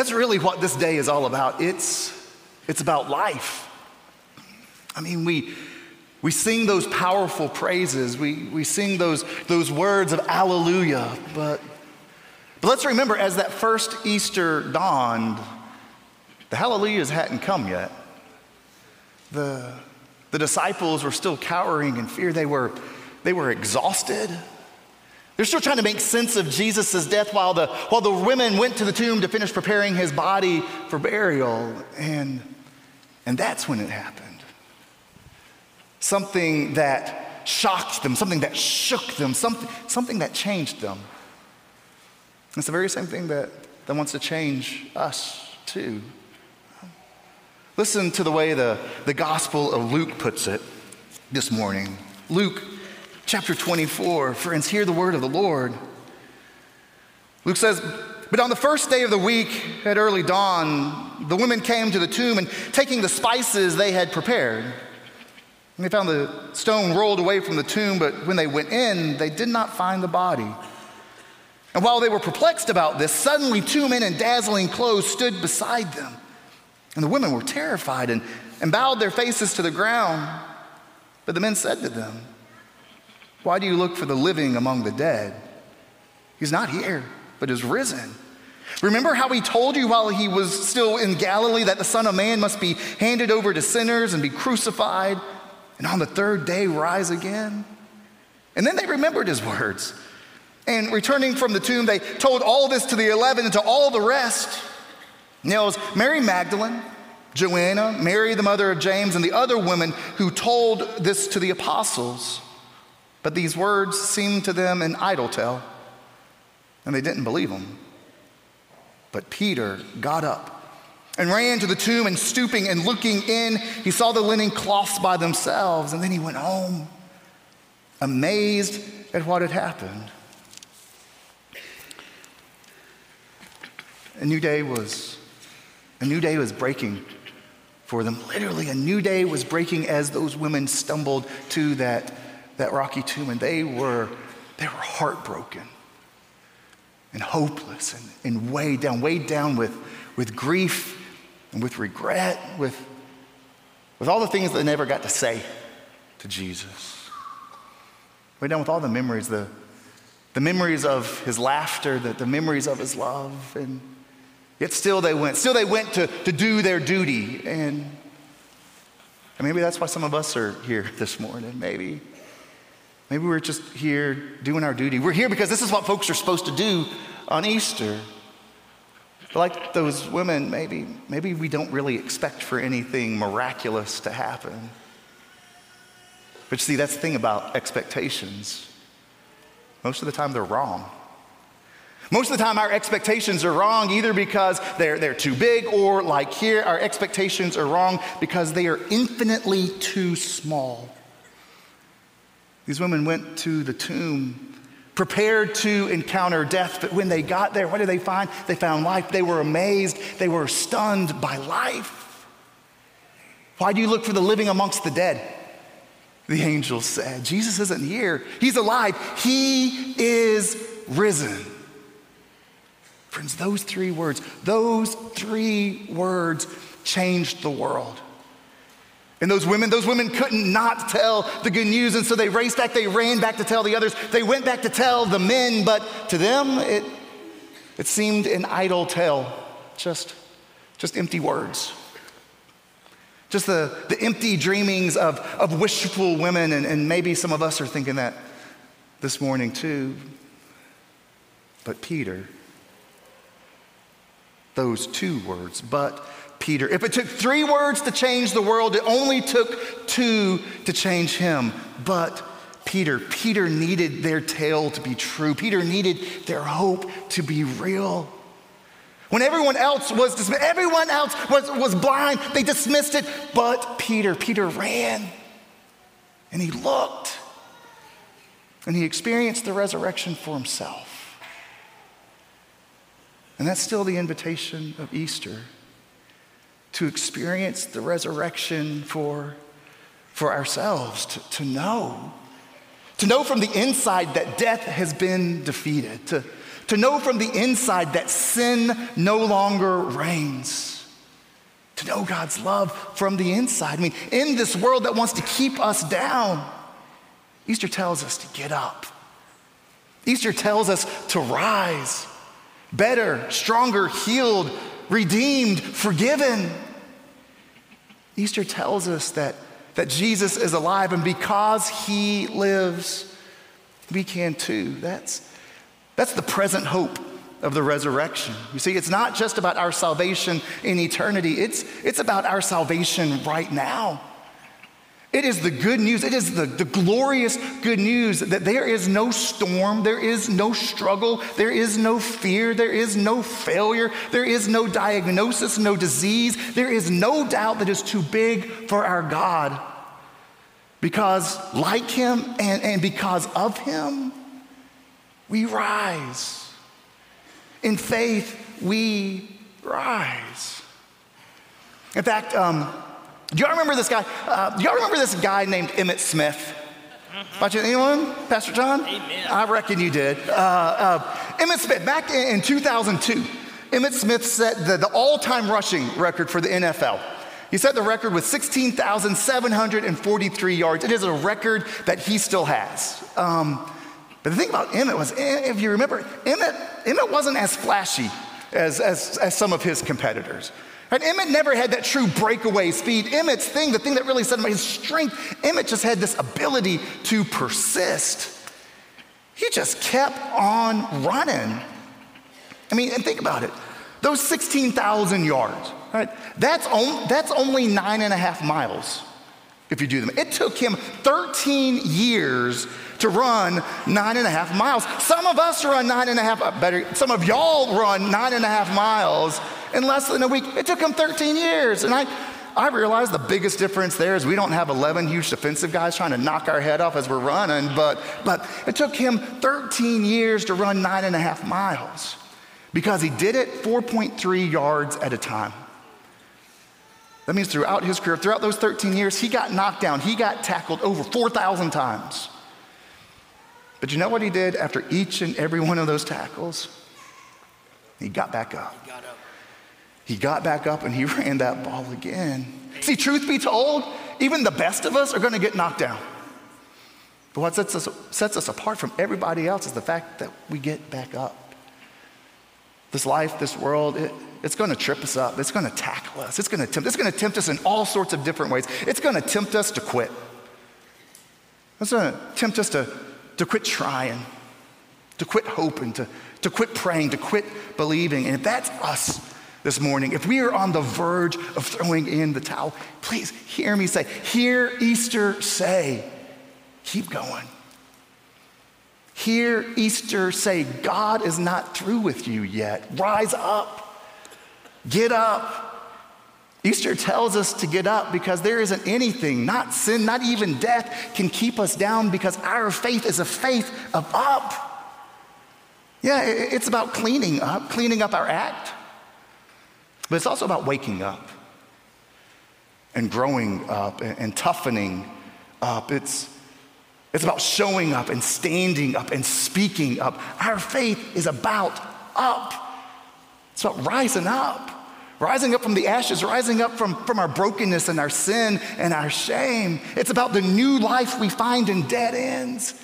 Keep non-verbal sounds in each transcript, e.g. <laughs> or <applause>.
That's really what this day is all about. It's, it's about life. I mean, we, we sing those powerful praises, we, we sing those, those words of alleluia, but, but let's remember as that first Easter dawned, the hallelujahs hadn't come yet. The, the disciples were still cowering in fear. They were, they were exhausted. They're still trying to make sense of Jesus' death while the, while the women went to the tomb to finish preparing his body for burial. And, and that's when it happened. Something that shocked them, something that shook them, something, something that changed them. It's the very same thing that, that wants to change us, too. Listen to the way the, the Gospel of Luke puts it this morning. Luke chapter 24. Friends, hear the word of the Lord. Luke says, But on the first day of the week at early dawn, the women came to the tomb and taking the spices they had prepared. And they found the stone rolled away from the tomb, but when they went in, they did not find the body. And while they were perplexed about this, suddenly two men in dazzling clothes stood beside them. And the women were terrified and, and bowed their faces to the ground. But the men said to them, Why do you look for the living among the dead? He's not here, but is risen. Remember how he told you while he was still in Galilee that the Son of Man must be handed over to sinners and be crucified, and on the third day rise again? And then they remembered his words. And returning from the tomb, they told all this to the eleven and to all the rest. Now, it was Mary Magdalene, Joanna, Mary, the mother of James, and the other women who told this to the apostles. But these words seemed to them an idle tale, and they didn't believe them. But Peter got up and ran to the tomb, and stooping and looking in, he saw the linen cloths by themselves, and then he went home, amazed at what had happened. A new day was a new day was breaking for them. Literally, a new day was breaking as those women stumbled to that, that rocky tomb, and they were, they were heartbroken and hopeless and, and weighed down, weighed down with, with grief and with regret, with, with all the things they never got to say to Jesus. Weighed down with all the memories, the, the memories of his laughter, the, the memories of his love, and Yet still they went. Still they went to, to do their duty. And, and maybe that's why some of us are here this morning. Maybe. Maybe we're just here doing our duty. We're here because this is what folks are supposed to do on Easter. Like those women, maybe, maybe we don't really expect for anything miraculous to happen. But you see, that's the thing about expectations. Most of the time, they're wrong. Most of the time, our expectations are wrong either because they're, they're too big, or like here, our expectations are wrong because they are infinitely too small. These women went to the tomb prepared to encounter death, but when they got there, what did they find? They found life. They were amazed, they were stunned by life. Why do you look for the living amongst the dead? The angel said, Jesus isn't here. He's alive. He is risen. Friends, those three words, those three words changed the world. And those women, those women couldn't not tell the good news. And so they raced back, they ran back to tell the others. They went back to tell the men, but to them, it, it seemed an idle tale, just, just empty words. Just the, the empty dreamings of, of wishful women. And, and maybe some of us are thinking that this morning too. But Peter, those two words, but Peter. If it took three words to change the world, it only took two to change him. But Peter, Peter needed their tale to be true. Peter needed their hope to be real. When everyone else was dismissed, everyone else was, was blind, they dismissed it. But Peter, Peter ran and he looked and he experienced the resurrection for himself. And that's still the invitation of Easter to experience the resurrection for, for ourselves, to, to know. To know from the inside that death has been defeated, to, to know from the inside that sin no longer reigns, to know God's love from the inside. I mean, in this world that wants to keep us down, Easter tells us to get up. Easter tells us to rise, better, stronger, healed, redeemed, forgiven. Easter tells us that, that Jesus is alive, and because he lives, we can too. That's, that's the present hope of the resurrection. You see, it's not just about our salvation in eternity, it's, it's about our salvation right now. It is the good news, it is the, the glorious good news that there is no storm, there is no struggle, there is no fear, there is no failure, there is no diagnosis, no disease, there is no doubt that is too big for our God. Because, like Him and, and because of Him, we rise. In faith, we rise. In fact, um, do y'all remember this guy? Uh, do y'all remember this guy named Emmitt Smith? Mm-hmm. anyone? Pastor John? Amen. I reckon you did. Uh, uh, Emmitt Smith, back in, in 2002, Emmitt Smith set the, the all time rushing record for the NFL. He set the record with 16,743 yards. It is a record that he still has. Um, but the thing about Emmitt was, if you remember, Emmitt, Emmitt wasn't as flashy as, as, as some of his competitors. And Emmitt never had that true breakaway speed. Emmitt's thing, the thing that really set him, his strength, Emmitt just had this ability to persist. He just kept on running. I mean, and think about it. Those 16,000 yards, right? That's, on, that's only nine and a half miles if you do them. It took him 13 years to run nine and a half miles. Some of us run nine and a half, uh, better, some of y'all run nine and a half miles in less than a week. It took him 13 years. And I, I realized the biggest difference there is we don't have 11 huge defensive guys trying to knock our head off as we're running, but, but it took him 13 years to run nine and a half miles because he did it 4.3 yards at a time. That means throughout his career, throughout those 13 years, he got knocked down, he got tackled over 4,000 times. But you know what he did after each and every one of those tackles? He got back up. He got up. He got back up and he <laughs> ran that ball again. See, truth be told, even the best of us are going to get knocked down. But what sets us, sets us apart from everybody else is the fact that we get back up. This life, this world, it, it's going to trip us up. It's going to tackle us. It's going to tempt. It's going to tempt us in all sorts of different ways. It's going to tempt us to quit. It's going to tempt us to, to quit trying, to quit hoping, to, to quit praying, to quit believing. And if that's us, this morning, if we are on the verge of throwing in the towel, please hear me say, hear Easter say, keep going. Hear Easter say, God is not through with you yet. Rise up, get up. Easter tells us to get up because there isn't anything, not sin, not even death, can keep us down because our faith is a faith of up. Yeah, it's about cleaning up, cleaning up our act but it's also about waking up and growing up and, and toughening up. It's, it's about showing up and standing up and speaking up. Our faith is about up. It's about rising up, rising up from the ashes, rising up from, from our brokenness and our sin and our shame. It's about the new life we find in dead ends.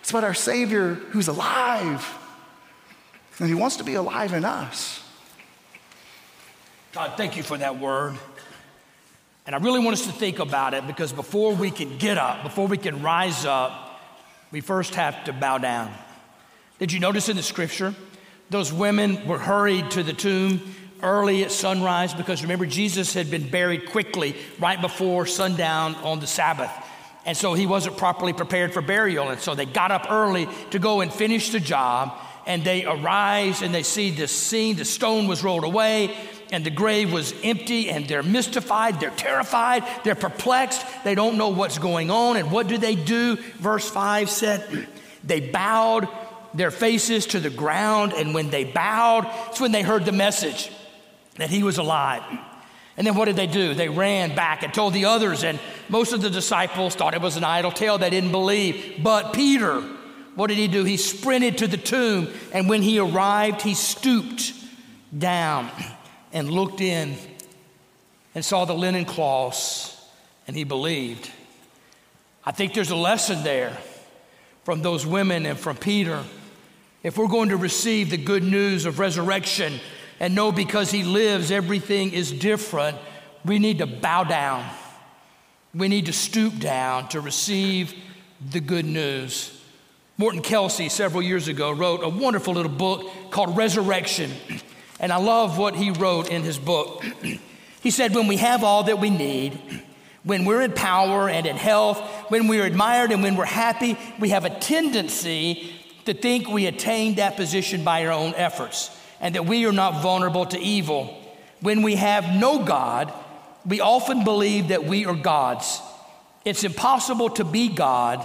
It's about our Savior who's alive, and He wants to be alive in us. God, thank you for that word. And I really want us to think about it because before we can get up, before we can rise up, we first have to bow down. Did you notice in the scripture? Those women were hurried to the tomb early at sunrise because remember, Jesus had been buried quickly right before sundown on the Sabbath. And so he wasn't properly prepared for burial. And so they got up early to go and finish the job. And they arise and they see this scene. The stone was rolled away and the grave was empty and they're mystified, they're terrified, they're perplexed, they don't know what's going on. And what do they do? Verse 5 said, <clears throat> they bowed their faces to the ground, and when they bowed, it's when they heard the message that he was alive. And then what did they do? They ran back and told the others, and most of the disciples thought it was an idle tale. They didn't believe. But Peter, what did he do? He sprinted to the tomb, and when he arrived, he stooped down and looked in and saw the linen cloths, and he believed. I think there's a lesson there from those women and from Peter. If we're going to receive the good news of resurrection and know because he lives everything is different, we need to bow down. We need to stoop down to receive the good news. Morton Kelsey, several years ago, wrote a wonderful little book called Resurrection. <clears throat> And I love what he wrote in his book. <clears throat> he said, When we have all that we need, <clears throat> when we're in power and in health, when we're admired and when we're happy, we have a tendency to think we attained that position by our own efforts and that we are not vulnerable to evil. When we have no God, we often believe that we are gods. It's impossible to be God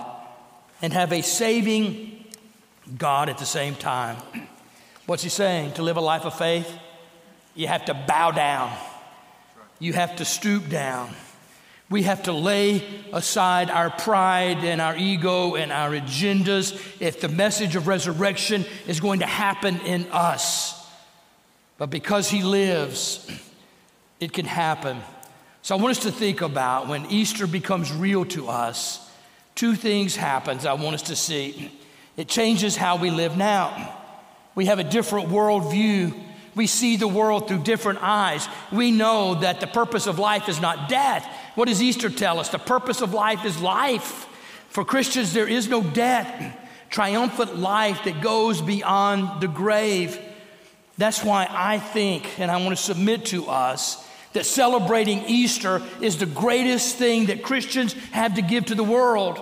and have a saving God at the same time. <clears throat> What's he saying? To live a life of faith, you have to bow down, you have to stoop down. We have to lay aside our pride and our ego and our agendas if the message of resurrection is going to happen in us. But because He lives, it can happen. So I want us to think about when Easter becomes real to us, two things happens I want us to see. It changes how we live now. We have a different worldview. We see the world through different eyes. We know that the purpose of life is not death. What does Easter tell us? The purpose of life is life. For Christians, there is no death, triumphant life that goes beyond the grave. That's why I think, and I want to submit to us, that celebrating Easter is the greatest thing that Christians have to give to the world.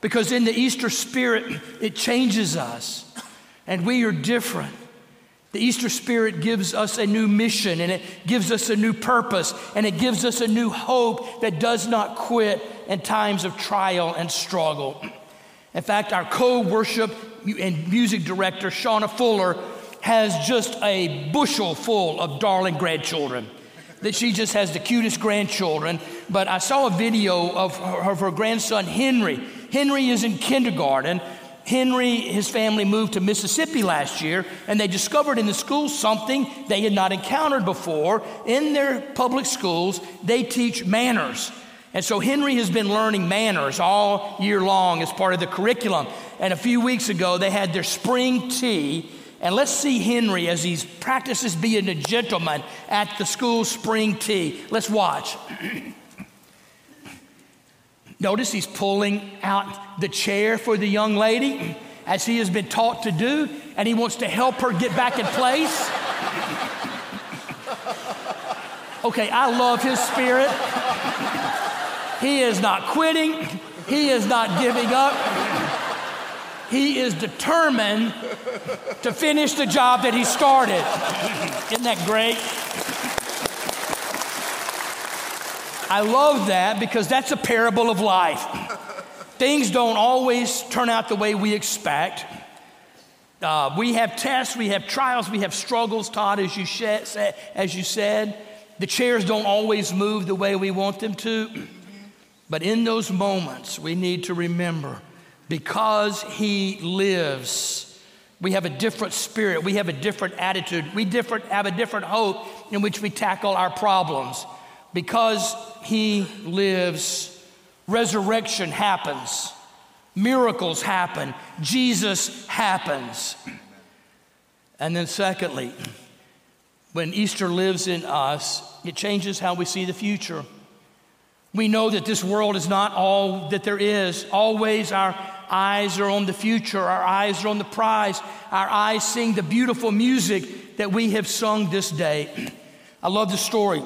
Because in the Easter spirit, it changes us, and we are different. The Easter spirit gives us a new mission, and it gives us a new purpose, and it gives us a new hope that does not quit in times of trial and struggle. In fact, our co worship and music director, Shauna Fuller, has just a bushel full of darling grandchildren that she just has the cutest grandchildren. But I saw a video of her, of her grandson, Henry. Henry is in kindergarten. Henry, his family moved to Mississippi last year, and they discovered in the school something they had not encountered before. In their public schools, they teach manners. And so Henry has been learning manners all year long as part of the curriculum. And a few weeks ago, they had their spring tea and let's see Henry as he practices being a gentleman at the school spring tea. Let's watch. <clears throat> Notice he's pulling out the chair for the young lady as he has been taught to do, and he wants to help her get back in place. Okay, I love his spirit. He is not quitting, he is not giving up. He is determined to finish the job that he started. Isn't that great? I love that because that's a parable of life. Things don't always turn out the way we expect. Uh, we have tests, we have trials, we have struggles, Todd, as you, sh- as you said. The chairs don't always move the way we want them to. But in those moments, we need to remember because he lives, we have a different spirit, we have a different attitude, we different, have a different hope in which we tackle our problems. Because he lives, resurrection happens, miracles happen, Jesus happens. And then, secondly, when Easter lives in us, it changes how we see the future. We know that this world is not all that there is. Always our eyes are on the future, our eyes are on the prize, our eyes sing the beautiful music that we have sung this day. I love the story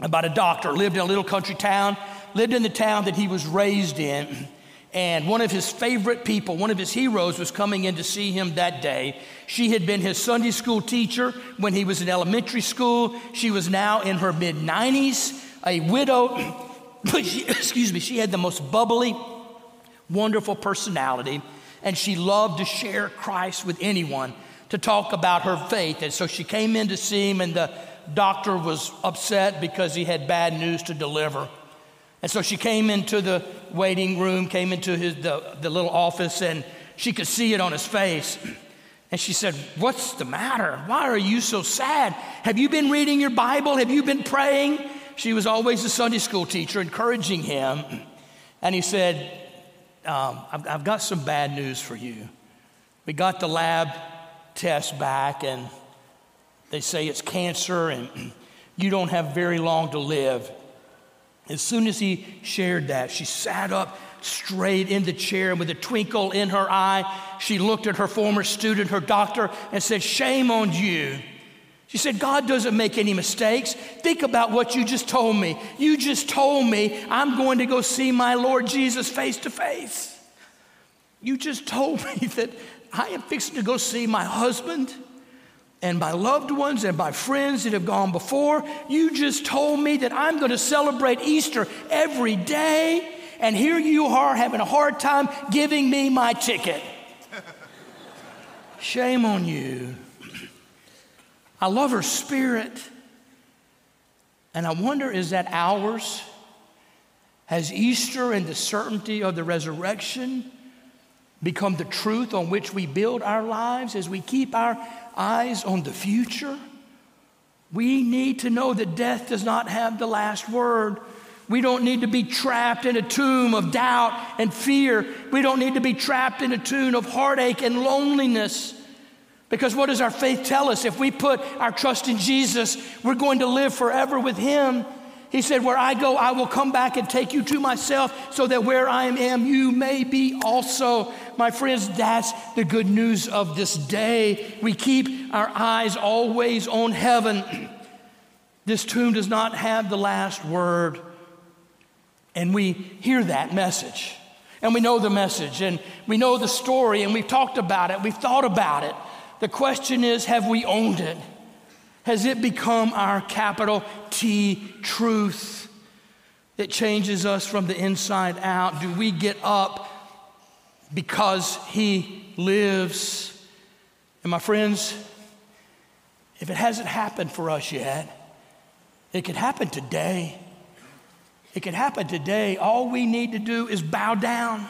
about a doctor lived in a little country town, lived in the town that he was raised in. And one of his favorite people, one of his heroes, was coming in to see him that day. She had been his Sunday school teacher when he was in elementary school. She was now in her mid 90s, a widow. <coughs> She, <coughs> excuse me, she had the most bubbly, wonderful personality, and she loved to share Christ with anyone, to talk about her faith. And so she came in to see him, and the doctor was upset because he had bad news to deliver. And so she came into the waiting room, came into his, the, the little office, and she could see it on his face. And she said, What's the matter? Why are you so sad? Have you been reading your Bible? Have you been praying? She was always a Sunday school teacher, encouraging him. And he said, um, I've, I've got some bad news for you. We got the lab test back, and they say it's cancer, and <clears throat> you don't have very long to live. As soon as he shared that, she sat up straight in the chair and with a twinkle in her eye, she looked at her former student, her doctor, and said, Shame on you. She said, God doesn't make any mistakes. Think about what you just told me. You just told me I'm going to go see my Lord Jesus face to face. You just told <laughs> me that I am fixing to go see my husband and by loved ones and by friends that have gone before. You just told me that I'm going to celebrate Easter every day and here you are having a hard time giving me my ticket. <laughs> Shame on you. I love her spirit. And I wonder is that ours? Has Easter and the certainty of the resurrection become the truth on which we build our lives as we keep our eyes on the future? We need to know that death does not have the last word. We don't need to be trapped in a tomb of doubt and fear. We don't need to be trapped in a tomb of heartache and loneliness. Because what does our faith tell us? If we put our trust in Jesus, we're going to live forever with Him. He said, Where I go, I will come back and take you to myself, so that where I am, you may be also. My friends, that's the good news of this day. We keep our eyes always on heaven. <clears throat> This tomb does not have the last word. And we hear that message. And we know the message and we know the story and we've talked about it, we've thought about it. The question is have we owned it? Has it become our capital T truth that changes us from the inside out? Do we get up because He lives? And my friends, if it hasn't happened for us yet, it could happen today. It can happen today. All we need to do is bow down.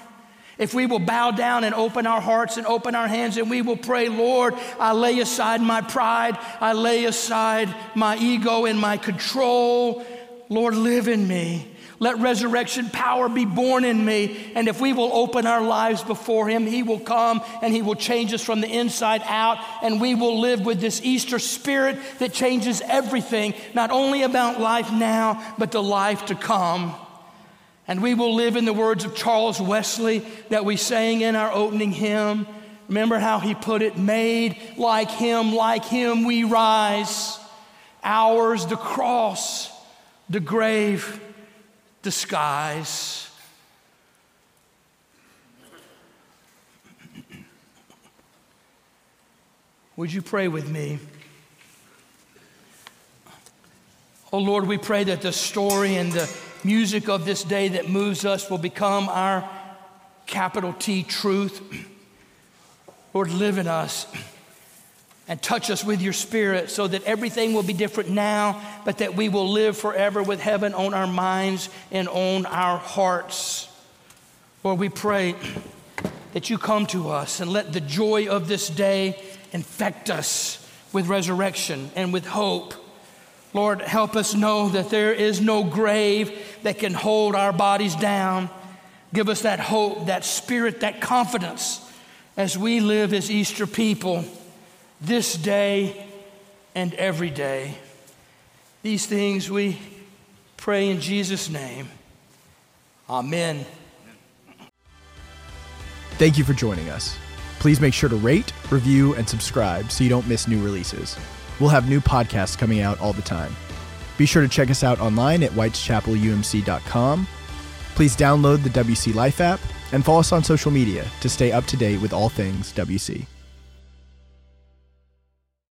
If we will bow down and open our hearts and open our hands and we will pray, Lord, I lay aside my pride, I lay aside my ego and my control. Lord, live in me. Let resurrection power be born in me. And if we will open our lives before Him, He will come and He will change us from the inside out. And we will live with this Easter spirit that changes everything, not only about life now, but the life to come. And we will live in the words of Charles Wesley that we sang in our opening hymn. Remember how he put it? Made like him, like him we rise. Ours the cross, the grave the skies. Would you pray with me? Oh Lord, we pray that the story and the music of this day that moves us will become our capital T truth. <clears throat> Lord, live in us and touch us with your spirit so that everything will be different now, but that we will live forever with heaven on our minds and on our hearts. Lord, we pray that you come to us and let the joy of this day infect us with resurrection and with hope. Lord, help us know that there is no grave that can hold our bodies down. Give us that hope, that spirit, that confidence as we live as Easter people this day and every day. These things we pray in Jesus' name. Amen. Thank you for joining us. Please make sure to rate, review, and subscribe so you don't miss new releases. We'll have new podcasts coming out all the time. Be sure to check us out online at whitechapelumc.com. Please download the WC Life app and follow us on social media to stay up to date with all things WC.